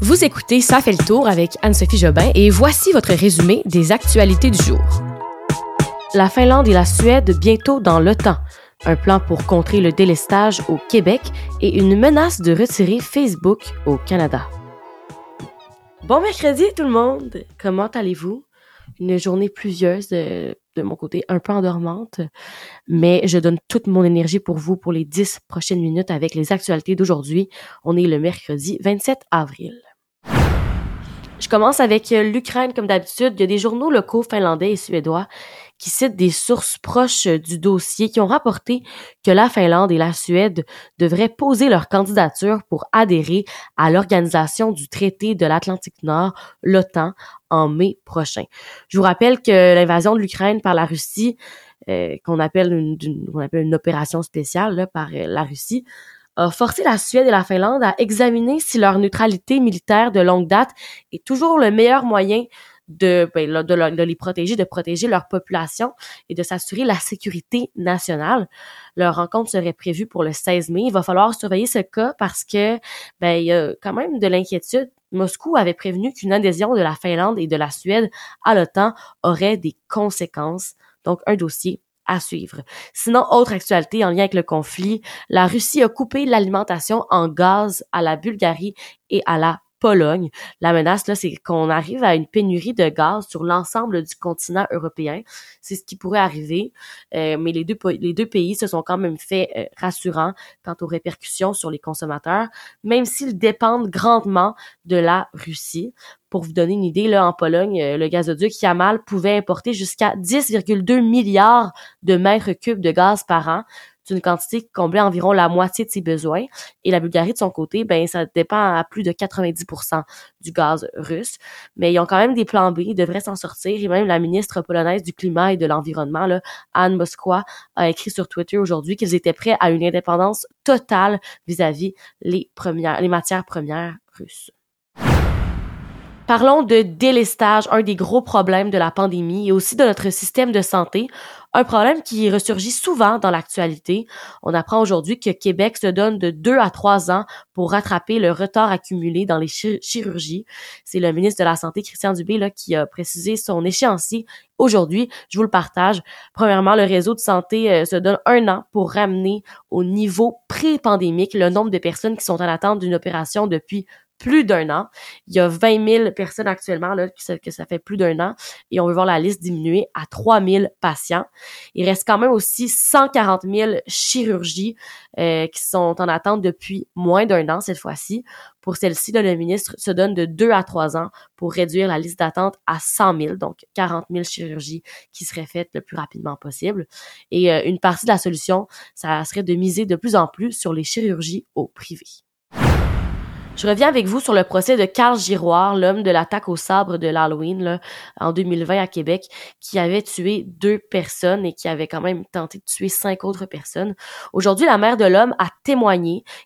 Vous écoutez Ça fait le tour avec Anne-Sophie Jobin et voici votre résumé des actualités du jour. La Finlande et la Suède bientôt dans l'OTAN. Un plan pour contrer le délestage au Québec et une menace de retirer Facebook au Canada. Bon mercredi tout le monde! Comment allez-vous? Une journée pluvieuse de, de mon côté, un peu endormante, mais je donne toute mon énergie pour vous pour les dix prochaines minutes avec les actualités d'aujourd'hui. On est le mercredi 27 avril. Je commence avec euh, l'Ukraine comme d'habitude. Il y a des journaux locaux finlandais et suédois qui citent des sources proches euh, du dossier qui ont rapporté que la Finlande et la Suède devraient poser leur candidature pour adhérer à l'organisation du traité de l'Atlantique Nord, l'OTAN, en mai prochain. Je vous rappelle que l'invasion de l'Ukraine par la Russie, euh, qu'on appelle une, opération spéciale par la Russie, a forcé la Suède et la Finlande à examiner si leur neutralité militaire de longue date est toujours le meilleur moyen de, ben, les protéger, de protéger leur population et de s'assurer la sécurité nationale. Leur rencontre serait prévue pour le 16 mai. Il va falloir surveiller ce cas parce que ben, il y a quand même de l'inquiétude. Moscou avait prévenu qu'une adhésion de la Finlande et de la Suède à l'OTAN aurait des conséquences. Donc, un dossier à suivre. Sinon, autre actualité en lien avec le conflit, la Russie a coupé l'alimentation en gaz à la Bulgarie et à la Pologne. La menace, là, c'est qu'on arrive à une pénurie de gaz sur l'ensemble du continent européen. C'est ce qui pourrait arriver. Euh, mais les deux, pays se sont quand même fait euh, rassurants quant aux répercussions sur les consommateurs, même s'ils dépendent grandement de la Russie. Pour vous donner une idée, là, en Pologne, euh, le gazoduc Yamal pouvait importer jusqu'à 10,2 milliards de mètres cubes de gaz par an c'est une quantité qui comblait environ la moitié de ses besoins. Et la Bulgarie, de son côté, ben ça dépend à plus de 90% du gaz russe. Mais ils ont quand même des plans B, ils devraient s'en sortir. Et même la ministre polonaise du Climat et de l'Environnement, Anne Moskwa, a écrit sur Twitter aujourd'hui qu'ils étaient prêts à une indépendance totale vis-à-vis les premières, les matières premières russes. Parlons de délestage, un des gros problèmes de la pandémie et aussi de notre système de santé. Un problème qui ressurgit souvent dans l'actualité. On apprend aujourd'hui que Québec se donne de deux à trois ans pour rattraper le retard accumulé dans les chirurgies. C'est le ministre de la Santé, Christian Dubé, là, qui a précisé son échéancier aujourd'hui. Je vous le partage. Premièrement, le réseau de santé euh, se donne un an pour ramener au niveau pré-pandémique le nombre de personnes qui sont en attente d'une opération depuis plus d'un an. Il y a 20 000 personnes actuellement là, que, ça, fait plus d'un an et on veut voir la liste diminuer à 3 000 patients. Il reste quand même aussi 140 000 chirurgies euh, qui sont en attente depuis moins d'un an cette fois-ci. Pour celle-ci, le ministre se donne de 2 à 3 ans pour réduire la liste d'attente à 100 000, donc 40 000 chirurgies qui seraient faites le plus rapidement possible. Et euh, une partie de la solution, ça serait de miser de plus en plus sur les chirurgies au privé. Je reviens avec vous sur le procès de Carl Giroir, l'homme de l'attaque au sabre de l'Halloween en 2020 à Québec, qui avait tué deux personnes et qui avait quand même tenté de tuer cinq autres personnes. Aujourd'hui, la mère de l'homme a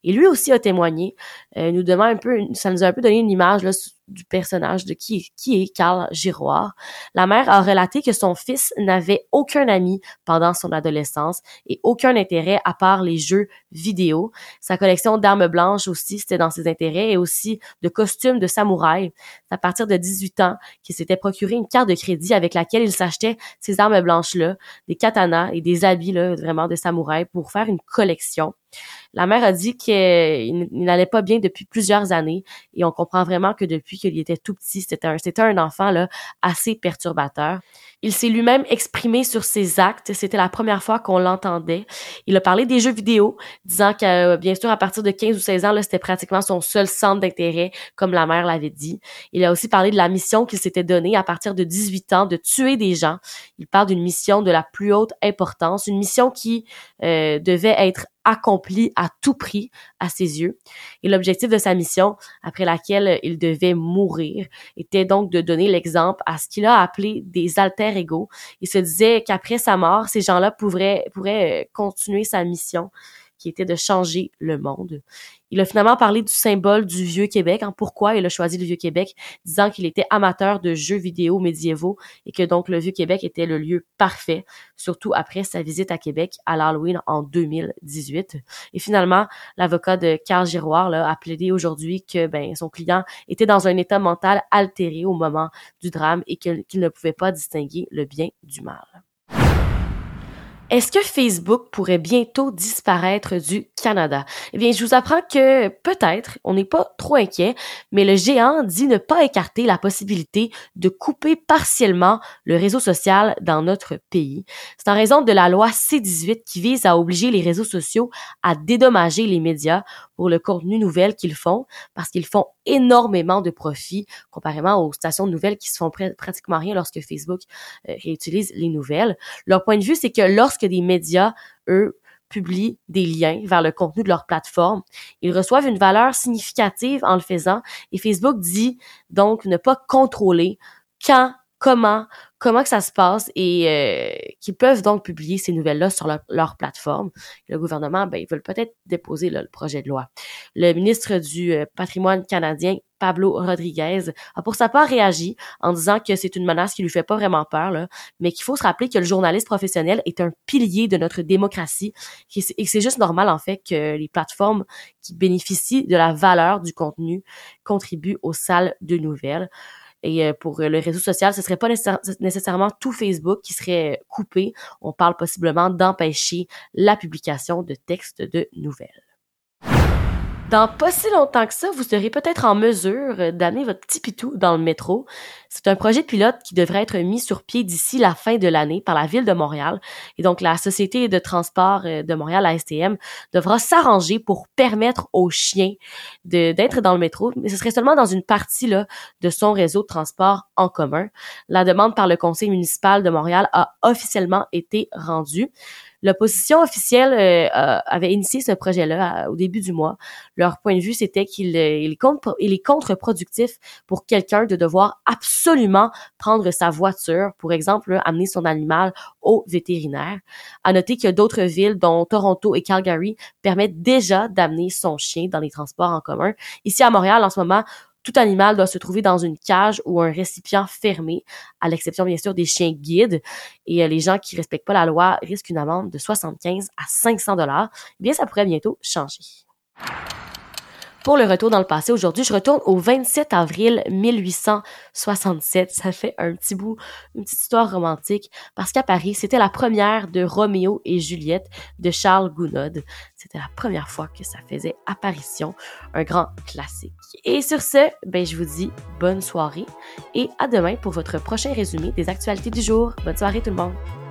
et lui aussi a témoigné. Euh, nous demande un peu, ça nous a un peu donné une image là, du personnage de qui, qui est Carl Giroir. La mère a relaté que son fils n'avait aucun ami pendant son adolescence et aucun intérêt à part les jeux vidéo. Sa collection d'armes blanches aussi, c'était dans ses intérêts et aussi de costumes de samouraï. C'est à partir de 18 ans qu'il s'était procuré une carte de crédit avec laquelle il s'achetait ces armes blanches-là, des katanas et des habits là, vraiment de samouraï pour faire une collection. La mère a dit qu'il n'allait pas bien depuis plusieurs années et on comprend vraiment que depuis qu'il était tout petit, c'était un, enfant là, assez perturbateur. Il s'est lui-même exprimé sur ses actes. C'était la première fois qu'on l'entendait. Il a parlé des jeux vidéo, disant que, euh, bien sûr, à partir de 15 ou 16 ans, là, c'était pratiquement son seul centre d'intérêt, comme la mère l'avait dit. Il a aussi parlé de la mission qu'il s'était donnée à partir de 18 ans, de tuer des gens. Il parle d'une mission de la plus haute importance, une mission qui euh, devait être accompli à tout prix à ses yeux. Et l'objectif de sa mission, après laquelle il devait mourir, était donc de donner l'exemple à ce qu'il a appelé des alter ego. Il se disait qu'après sa mort, ces gens-là pourraient, pourraient euh, continuer sa mission qui était de changer le monde. Il a finalement parlé du symbole du vieux Québec, hein, pourquoi il a choisi le vieux Québec, disant qu'il était amateur de jeux vidéo médiévaux et que donc le vieux Québec était le lieu parfait, surtout après sa visite à Québec à l'Halloween en 2018. Et finalement, l'avocat de Carl Giroir là, a plaidé aujourd'hui que ben, son client était dans un état mental altéré au moment du drame et qu'il ne pouvait pas distinguer le bien du mal. Est-ce que Facebook pourrait bientôt disparaître du Canada? Eh bien, je vous apprends que peut-être, on n'est pas trop inquiet, mais le géant dit ne pas écarter la possibilité de couper partiellement le réseau social dans notre pays. C'est en raison de la loi C-18 qui vise à obliger les réseaux sociaux à dédommager les médias pour le contenu nouvelle qu'ils font, parce qu'ils font énormément de profits comparément aux stations de nouvelles qui se font pratiquement rien lorsque Facebook euh, réutilise les nouvelles. Leur point de vue, c'est que lorsque des médias, eux, publient des liens vers le contenu de leur plateforme. Ils reçoivent une valeur significative en le faisant et Facebook dit donc ne pas contrôler quand, comment, comment que ça se passe et euh, qu'ils peuvent donc publier ces nouvelles-là sur leur, plateforme. Le gouvernement, ben, ils veulent peut-être déposer le projet de loi. Le ministre du euh, patrimoine canadien, Pablo Rodriguez, a pour sa part réagi en disant que c'est une menace qui lui fait pas vraiment peur, là, mais qu'il faut se rappeler que le journaliste professionnel est un pilier de notre démocratie et c'est juste normal en fait que les plateformes qui bénéficient de la valeur du contenu contribuent aux salles de nouvelles. Et euh, pour le réseau social, ce serait pas nécessairement tout Facebook qui serait coupé. On parle possiblement d'empêcher la publication de textes de nouvelles. Dans pas si longtemps que ça, vous serez peut-être en mesure d'amener votre petit pitou dans le métro. C'est un projet pilote qui devrait être mis sur pied d'ici la fin de l'année par la ville de Montréal. Et donc, la Société de transport euh, de Montréal, la STM, devra s'arranger pour permettre aux chiens d'être dans le métro, mais ce serait seulement dans une partie là, de son réseau de transport en commun. La demande par le conseil municipal de Montréal a officiellement été rendue. L'opposition officielle euh, avait initié ce projet-là au début du mois. Leur point de vue, c'était qu'il euh, est contre-productif pour quelqu'un de devoir absolument prendre sa voiture, pour exemple, amener son animal au vétérinaire. À noter que d'autres villes, dont Toronto et Calgary, permettent déjà d'amener son chien dans les transports en commun. Ici à Montréal, en ce moment, tout animal doit se trouver dans une cage ou un récipient fermé, à l'exception bien sûr des chiens guides. Et euh, les gens qui respectent pas la loi risquent une amende de 75 à 500 dollars. Eh bien, ça pourrait bientôt changer. Pour le retour dans le passé, aujourd'hui, je retourne au 27 avril 1867. Ça fait un petit bout, une petite histoire romantique, parce qu'à Paris, c'était la première de Roméo et Juliette de Charles Gounod. C'était la première fois que ça faisait apparition, un grand classique. Et sur ce, ben, je vous dis bonne soirée et à demain pour votre prochain résumé des actualités du jour. Bonne soirée tout le monde!